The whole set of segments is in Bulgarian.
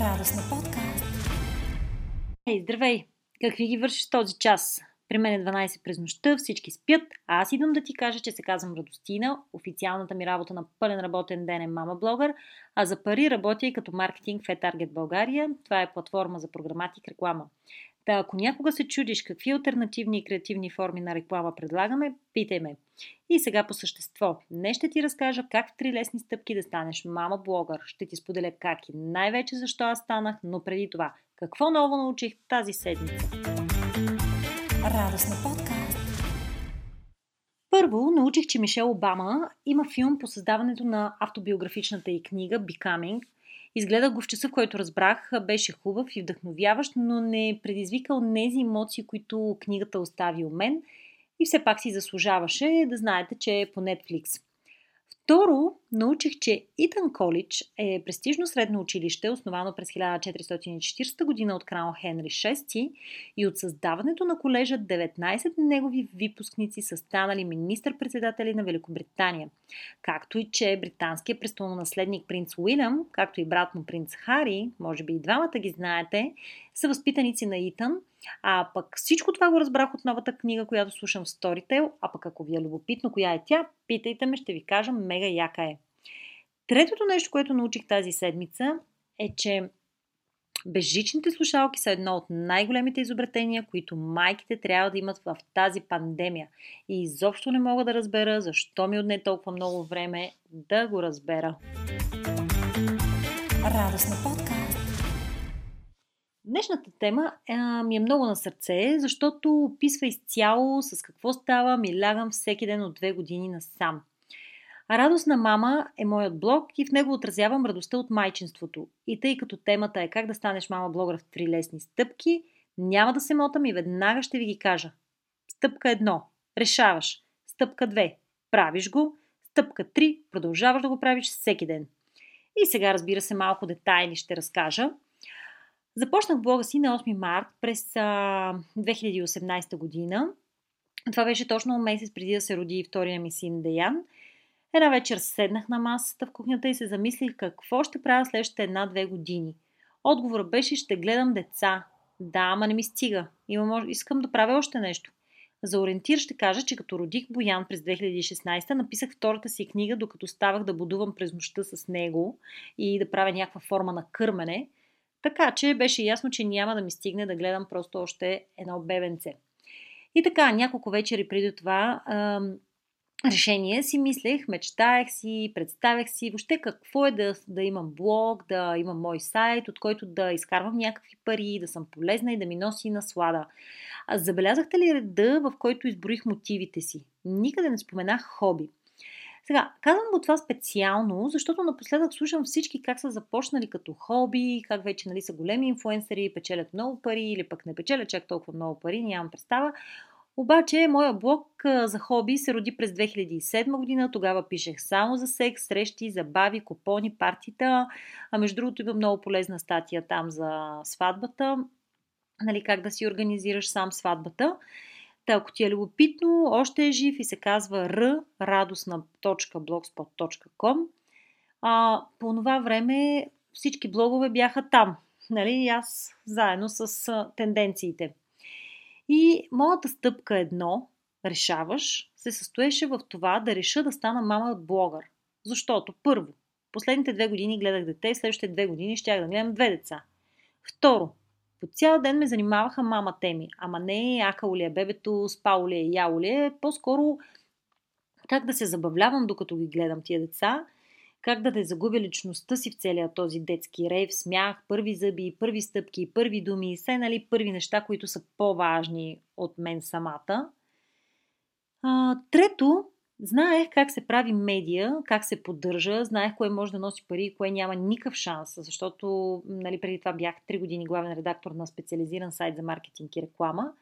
Радостна подкаст. Ей, здравей! Какви ги вършиш този час? При мен е 12 през нощта, всички спят, а аз идвам да ти кажа, че се казвам Радостина. Официалната ми работа на пълен работен ден е мама блогър, а за пари работя и като маркетинг в eTarget България. Това е платформа за програматик реклама. Та ако някога се чудиш какви альтернативни и креативни форми на реклама предлагаме, питай ме. И сега по същество. Днес ще ти разкажа как в три лесни стъпки да станеш мама блогър. Ще ти споделя как и най-вече защо аз станах, но преди това, какво ново научих тази седмица. Радостна подкаст. Първо научих, че Мишел Обама има филм по създаването на автобиографичната й книга Becoming. Изгледах го в часа, в който разбрах, беше хубав и вдъхновяващ, но не предизвикал тези емоции, които книгата остави у мен и все пак си заслужаваше да знаете, че е по Netflix. Второ, научих, че Итан Колидж е престижно средно училище, основано през 1440 година от крал Хенри VI и от създаването на колежа 19 негови випускници са станали министър-председатели на Великобритания. Както и че британският престолонаследник принц Уилям, както и брат му принц Хари, може би и двамата ги знаете, са възпитаници на Итан – а пък всичко това го разбрах от новата книга, която слушам в Storytel, а пък ако ви е любопитно коя е тя, питайте ме, ще ви кажа, мега яка е. Третото нещо, което научих тази седмица е, че Безжичните слушалки са едно от най-големите изобретения, които майките трябва да имат в тази пандемия. И изобщо не мога да разбера защо ми отне толкова много време да го разбера. Радостна подкаст. Днешната тема а, ми е много на сърце, защото описва изцяло с какво става ми лягам всеки ден от две години насам. Радостна мама е моят блог и в него отразявам радостта от майчинството. И тъй като темата е как да станеш мама блогър в три лесни стъпки, няма да се мотам и веднага ще ви ги кажа. Стъпка 1. Решаваш. Стъпка 2. Правиш го. Стъпка 3. Продължаваш да го правиш всеки ден. И сега, разбира се, малко детайли ще разкажа. Започнах блога си на 8 март през а, 2018 година. Това беше точно месец преди да се роди втория ми син Деян. Една вечер седнах на масата в кухнята и се замислих какво ще правя следващите една-две години. Отговорът беше ще гледам деца. Да, ама не ми стига. Имам, искам да правя още нещо. За ориентир ще кажа, че като родих Боян през 2016, написах втората си книга, докато ставах да будувам през нощта с него и да правя някаква форма на кърмене. Така че беше ясно, че няма да ми стигне да гледам просто още едно бебенце. И така, няколко вечери преди това решение си мислех, мечтаех си, представях си въобще какво е да, да имам блог, да имам мой сайт, от който да изкарвам някакви пари, да съм полезна и да ми носи наслада. Забелязахте ли реда, в който изброих мотивите си? Никъде не споменах хоби. Сега, казвам го това специално, защото напоследък слушам всички как са започнали като хоби, как вече нали, са големи инфуенсъри, печелят много пари или пък не печелят чак толкова много пари, нямам представа. Обаче, моя блог за хоби се роди през 2007 година. Тогава пишех само за секс, срещи, забави, купони, партита. А между другото има много полезна статия там за сватбата. Нали, как да си организираш сам сватбата. Та, ако ти е любопитно, още е жив и се казва r radosna.blogspot.com. А, по това време всички блогове бяха там. Нали? Аз заедно с а, тенденциите. И моята стъпка едно, решаваш, се състоеше в това да реша да стана мама от блогър. Защото, първо, последните две години гледах дете, следващите две години ще да гледам две деца. Второ, по цял ден ме занимаваха мама теми. Ама не акало ли е бебето, спало ли е, яло ли е. По-скоро как да се забавлявам докато ги гледам тия деца, как да не загубя личността си в целия този детски рейв, смях, първи зъби, първи стъпки, първи думи, все нали първи неща, които са по-важни от мен самата. А, трето, Знаех как се прави медия, как се поддържа, знаех кое може да носи пари и кое няма никакъв шанс, защото нали, преди това бях 3 години главен редактор на специализиран сайт за маркетинг и реклама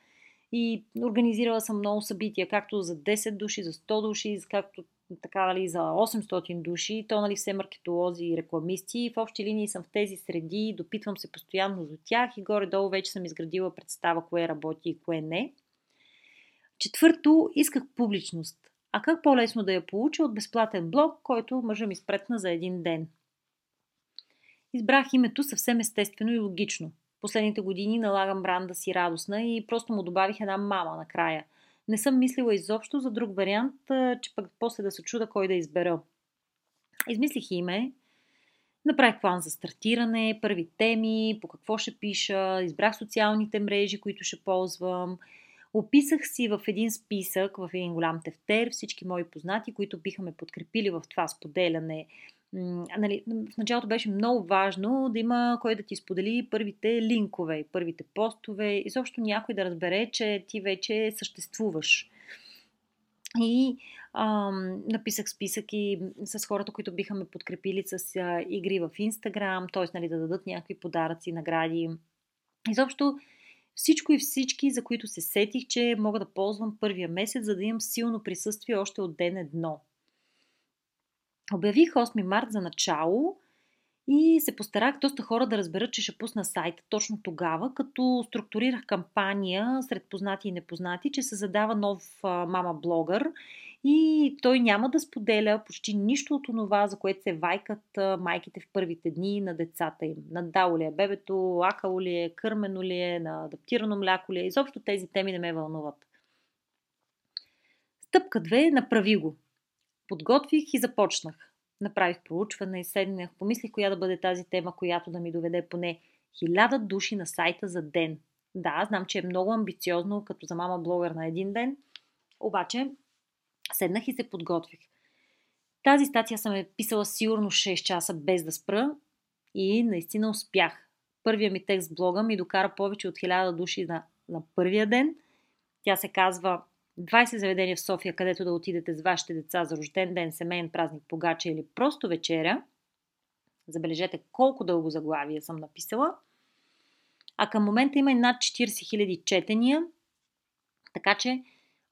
и организирала съм много събития, както за 10 души, за 100 души, както така, нали, за 800 души, то нали, все маркетолози и рекламисти. В общи линии съм в тези среди, допитвам се постоянно до тях и горе-долу вече съм изградила представа кое работи и кое не. Четвърто, исках публичност. А как по-лесно да я получа от безплатен блог, който мъжа ми спретна за един ден? Избрах името съвсем естествено и логично. Последните години налагам бранда си радостна и просто му добавих една мама накрая. Не съм мислила изобщо за друг вариант, че пък после да се чуда кой да избера. Измислих име, направих план за стартиране, първи теми, по какво ще пиша, избрах социалните мрежи, които ще ползвам. Описах си в един списък, в един голям тефтер, всички мои познати, които биха ме подкрепили в това споделяне нали, в началото беше много важно да има кой да ти сподели първите линкове, първите постове, изобщо някой да разбере, че ти вече съществуваш. И ам, написах списък и с хората, които биха ме подкрепили с а, игри в Инстаграм, т.е. Нали, да дадат някакви подаръци, награди. Изобщо всичко и всички, за които се сетих, че мога да ползвам първия месец, за да имам силно присъствие още от ден едно. Обявих 8 март за начало и се постарах доста хора да разберат, че ще пусна сайта точно тогава, като структурирах кампания сред познати и непознати, че се задава нов мама блогър и той няма да споделя почти нищо от това, за което се вайкат майките в първите дни на децата им. Надало ли е бебето, лакало ли е, кърмено ли е, на адаптирано мляко ли е. Изобщо тези теми не ме вълнуват. Стъпка 2. Направи го. Подготвих и започнах. Направих проучване, и седнах, помислих коя да бъде тази тема, която да ми доведе поне хиляда души на сайта за ден. Да, знам, че е много амбициозно, като за мама блогър на един ден, обаче седнах и се подготвих. Тази статия съм е писала сигурно 6 часа без да спра и наистина успях. Първия ми текст в блога ми докара повече от 1000 души на, на първия ден. Тя се казва 20 заведения в София, където да отидете с вашите деца за рожден ден, семейен празник, погача или просто вечеря. Забележете колко дълго заглавие съм написала. А към момента има и над 40 000 четения, така че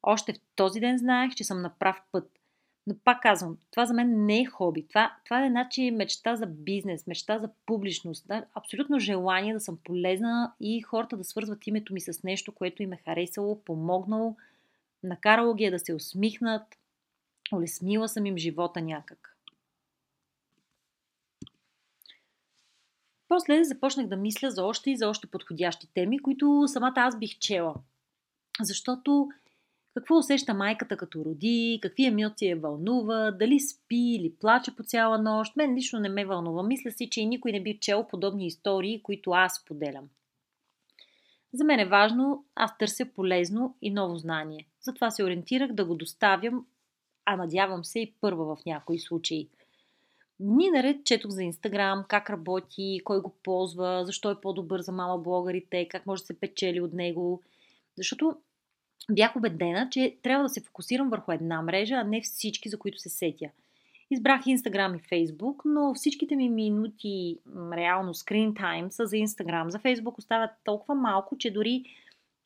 още в този ден знаех, че съм на прав път. Но пак казвам, това за мен не е хоби. Това, това е значи мечта за бизнес, мечта за публичност. Да? Абсолютно желание да съм полезна и хората да свързват името ми с нещо, което им е харесало, помогнало – Накарало ги е да се усмихнат, улеснила съм им живота някак. После започнах да мисля за още и за още подходящи теми, които самата аз бих чела. Защото какво усеща майката като роди, какви емоции е вълнува, дали спи или плаче по цяла нощ, мен лично не ме вълнува. Мисля си, че и никой не би чел подобни истории, които аз поделям. За мен е важно, аз търся полезно и ново знание. Затова се ориентирах да го доставям, а надявам се и първа в някои случаи. Ни наред четох за Инстаграм, как работи, кой го ползва, защо е по-добър за мама блогърите, как може да се печели от него. Защото бях убедена, че трябва да се фокусирам върху една мрежа, а не всички, за които се сетя – Избрах Instagram и Facebook, но всичките ми минути, реално screen time, са за Instagram. За Facebook остават толкова малко, че дори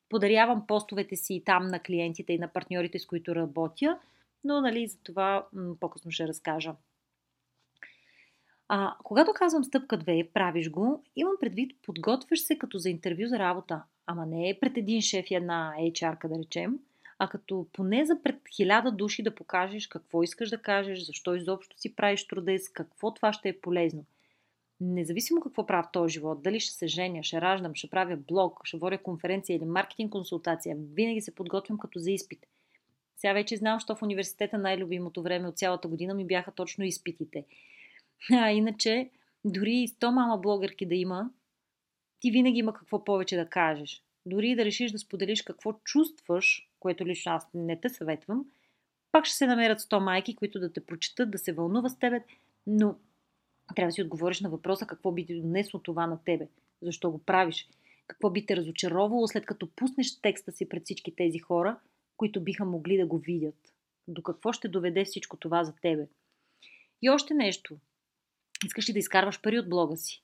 подарявам постовете си там на клиентите и на партньорите, с които работя, но нали, за това по-късно ще разкажа. А, когато казвам стъпка 2, правиш го, имам предвид подготвяш се като за интервю за работа, ама не е пред един шеф и една HR, да речем, а като поне за пред хиляда души да покажеш какво искаш да кажеш, защо изобщо си правиш труда и с какво това ще е полезно. Независимо какво правя в този живот, дали ще се женя, ще раждам, ще правя блог, ще водя конференция или маркетинг консултация, винаги се подготвям като за изпит. Сега вече знам, що в университета най-любимото време от цялата година ми бяха точно изпитите. А иначе, дори и 100 мама блогърки да има, ти винаги има какво повече да кажеш. Дори да решиш да споделиш какво чувстваш, което лично аз не те съветвам, пак ще се намерят 100 майки, които да те прочитат, да се вълнува с тебе, но трябва да си отговориш на въпроса какво би ти донесло това на тебе, защо го правиш, какво би те разочаровало след като пуснеш текста си пред всички тези хора, които биха могли да го видят. До какво ще доведе всичко това за тебе. И още нещо. Искаш ли да изкарваш пари от блога си?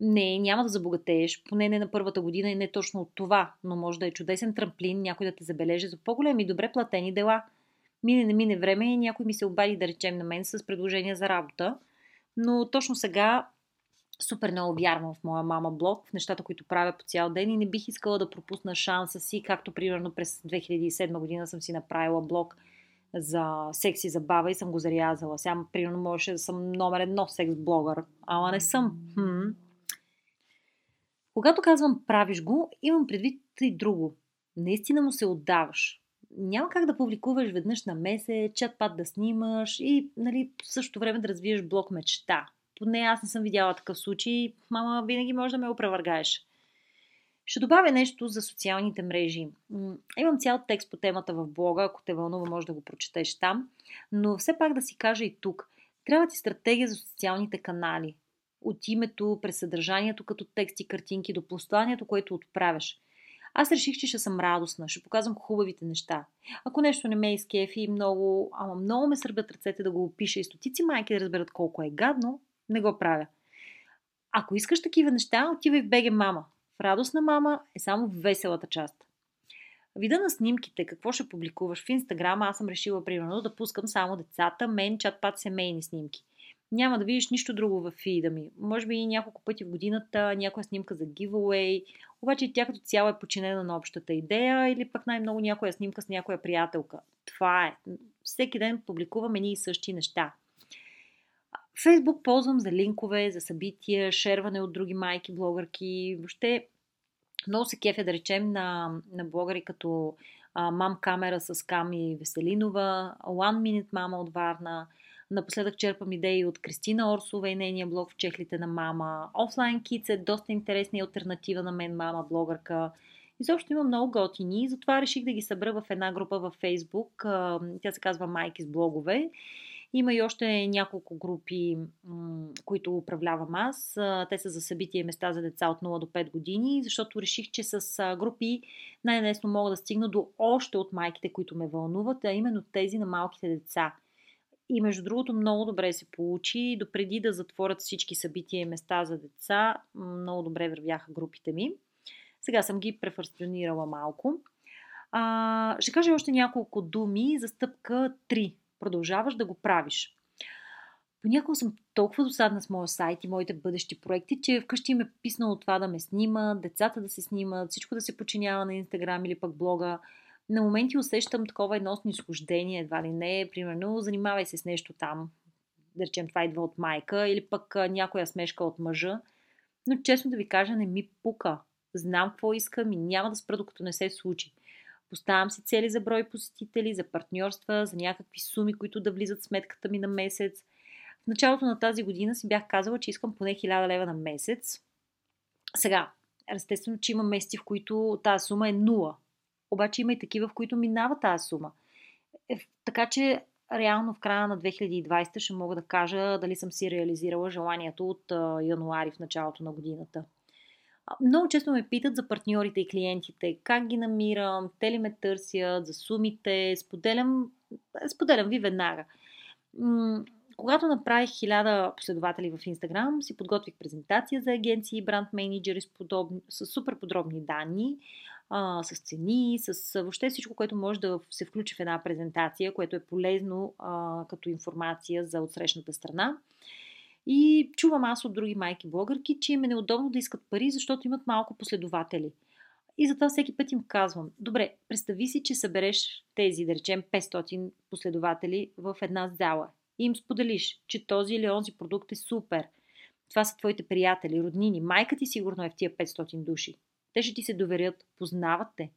Не, няма да забогатееш, поне не на първата година и не точно от това, но може да е чудесен трамплин, някой да те забележи за по-големи и добре платени дела. Мине не мине време и някой ми се обади да речем на мен с предложения за работа, но точно сега супер много вярвам в моя мама блог, в нещата, които правя по цял ден и не бих искала да пропусна шанса си, както примерно през 2007 година съм си направила блог за секси забава и съм го зарязала. Сега, примерно, можеше да съм номер едно секс блогър, ама не съм. Хм. Когато казвам правиш го, имам предвид и друго. Наистина му се отдаваш. Няма как да публикуваш веднъж на месец, чат-пат да снимаш и нали, в същото време да развиеш блог мечта. Поне аз не съм видяла такъв случай. Мама, винаги може да ме опровъргаеш. Ще добавя нещо за социалните мрежи. Имам цял текст по темата в блога, ако те вълнува, може да го прочетеш там. Но все пак да си кажа и тук. Трябва ти стратегия за социалните канали. От името, през съдържанието като тексти, картинки, до посланието, което отправяш. Аз реших, че ще съм радостна, ще показвам хубавите неща. Ако нещо не ме изкефи много, ама много ме сърбят ръцете да го опиша и стотици майки да разберат колко е гадно, не го правя. Ако искаш такива неща, отивай в БГ Мама. В радостна мама е само веселата част. Вида на снимките, какво ще публикуваш в Инстаграм, аз съм решила примерно да пускам само децата, мен, чат-пат семейни снимки. Няма да видиш нищо друго в фида ми. Може би няколко пъти в годината, някоя снимка за giveaway, обаче тя като цяло е починена на общата идея или пък най-много някоя снимка с някоя приятелка. Това е. Всеки ден публикуваме ние същи неща. Фейсбук ползвам за линкове, за събития, шерване от други майки, блогърки. Въобще много се кефя да речем на, на блогъри като а, Мам Камера с Ками Веселинова, One Minute Мама от Варна. Напоследък черпам идеи от Кристина Орсова и нейния блог в чехлите на мама. Offline Kids е доста интересна и альтернатива на мен мама блогърка. Изобщо има много готини, затова реших да ги събера в една група във Facebook. Тя се казва Майки с блогове. Има и още няколко групи, които управлявам аз. Те са за събития и места за деца от 0 до 5 години, защото реших, че с групи най-лесно мога да стигна до още от майките, които ме вълнуват, а именно тези на малките деца. И между другото много добре се получи. Допреди да затворят всички събития и места за деца, много добре вървяха групите ми. Сега съм ги префарционирала малко. А, ще кажа още няколко думи за стъпка 3 продължаваш да го правиш. Понякога съм толкова досадна с моя сайт и моите бъдещи проекти, че вкъщи им е писнало това да ме снима, децата да се снимат, всичко да се починява на Инстаграм или пък блога. На моменти усещам такова едно снисхождение, едва ли не, примерно, занимавай се с нещо там. Да речем, това идва от майка или пък някоя смешка от мъжа. Но честно да ви кажа, не ми пука. Знам какво искам и няма да спра, докато не се случи. Поставям си цели за брой посетители, за партньорства, за някакви суми, които да влизат в сметката ми на месец. В началото на тази година си бях казала, че искам поне 1000 лева на месец. Сега, естествено, че има месеци, в които тази сума е нула. Обаче има и такива, в които минава тази сума. Е, така че, реално в края на 2020 ще мога да кажа дали съм си реализирала желанието от януари в началото на годината. Много често ме питат за партньорите и клиентите, как ги намирам, те ли ме търсят, за сумите, споделям, споделям ви веднага. Когато направих хиляда последователи в Инстаграм, си подготвих презентация за агенции, бранд менеджери с, подобни, с супер подробни данни, а, с цени, с въобще всичко, което може да се включи в една презентация, което е полезно а, като информация за отсрещната страна. И чувам аз от други майки блогърки, че им е неудобно да искат пари, защото имат малко последователи. И затова всеки път им казвам, добре, представи си, че събереш тези, да речем, 500 последователи в една зала и им споделиш, че този или онзи продукт е супер. Това са твоите приятели, роднини. Майка ти сигурно е в тия 500 души. Те ще ти се доверят, познават те.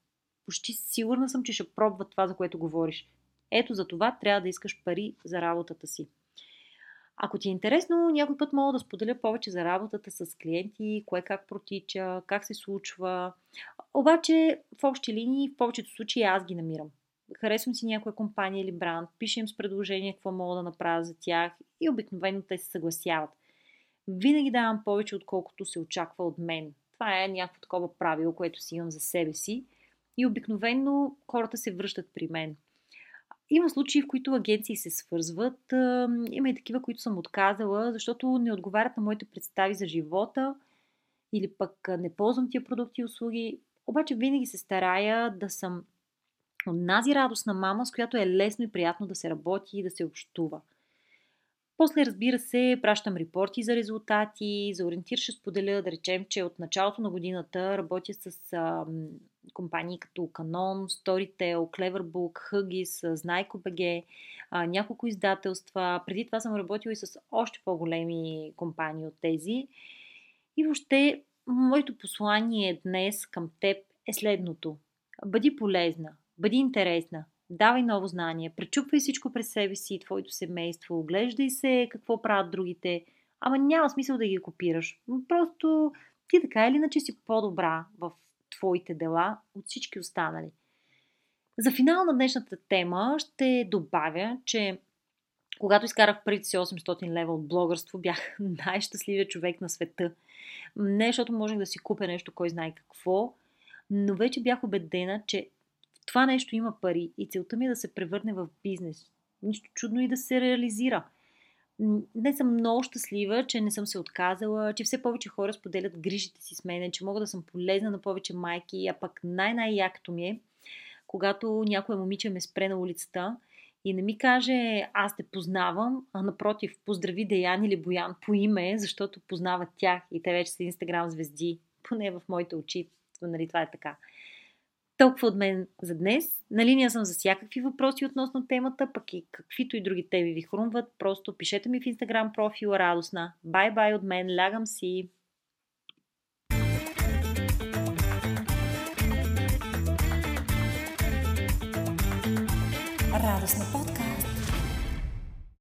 Почти сигурна съм, че ще пробват това, за което говориш. Ето за това трябва да искаш пари за работата си. Ако ти е интересно, някой път мога да споделя повече за работата с клиенти, кое как протича, как се случва. Обаче, в общи линии, в повечето случаи аз ги намирам. Харесвам си някоя компания или бранд, пишем с предложение какво мога да направя за тях и обикновено те се съгласяват. Винаги давам повече, отколкото се очаква от мен. Това е някакво такова правило, което си имам за себе си. И обикновено хората се връщат при мен – има случаи, в които агенции се свързват. Има и такива, които съм отказала, защото не отговарят на моите представи за живота или пък не ползвам тия продукти и услуги. Обаче винаги се старая да съм онази радостна мама, с която е лесно и приятно да се работи и да се общува. После, разбира се, пращам репорти за резултати, за ориентир ще споделя, да речем, че от началото на годината работя с а, компании като Canon, Storytel, Cleverbook, Huggies, Znайко.bg, няколко издателства. Преди това съм работила и с още по-големи компании от тези. И въобще, моето послание днес към теб е следното. Бъди полезна, бъди интересна, давай ново знание, пречупвай всичко през себе си и твоето семейство, оглеждай се какво правят другите, ама няма смисъл да ги копираш. Просто ти така или иначе си по-добра в твоите дела от всички останали. За финал на днешната тема ще добавя, че когато изкарах първите си 800 лева от блогърство, бях най-щастливия човек на света. Не защото можех да си купя нещо, кой знае какво, но вече бях убедена, че това нещо има пари и целта ми е да се превърне в бизнес. Нищо чудно и да се реализира. Не съм много щастлива, че не съм се отказала, че все повече хора споделят грижите си с мен, че мога да съм полезна на повече майки, а пък най-най-якото ми е, когато някоя момиче ме спре на улицата и не ми каже аз те познавам, а напротив, поздрави Деян или Боян по име, защото познават тях и те вече са инстаграм звезди, поне в моите очи, нали, това е така. Толкова от мен за днес. На линия съм за всякакви въпроси относно темата, пък и каквито и други теми ви хрумват. Просто пишете ми в инстаграм профила радостна. Бай-бай от мен, лягам си. Радостна подкаст.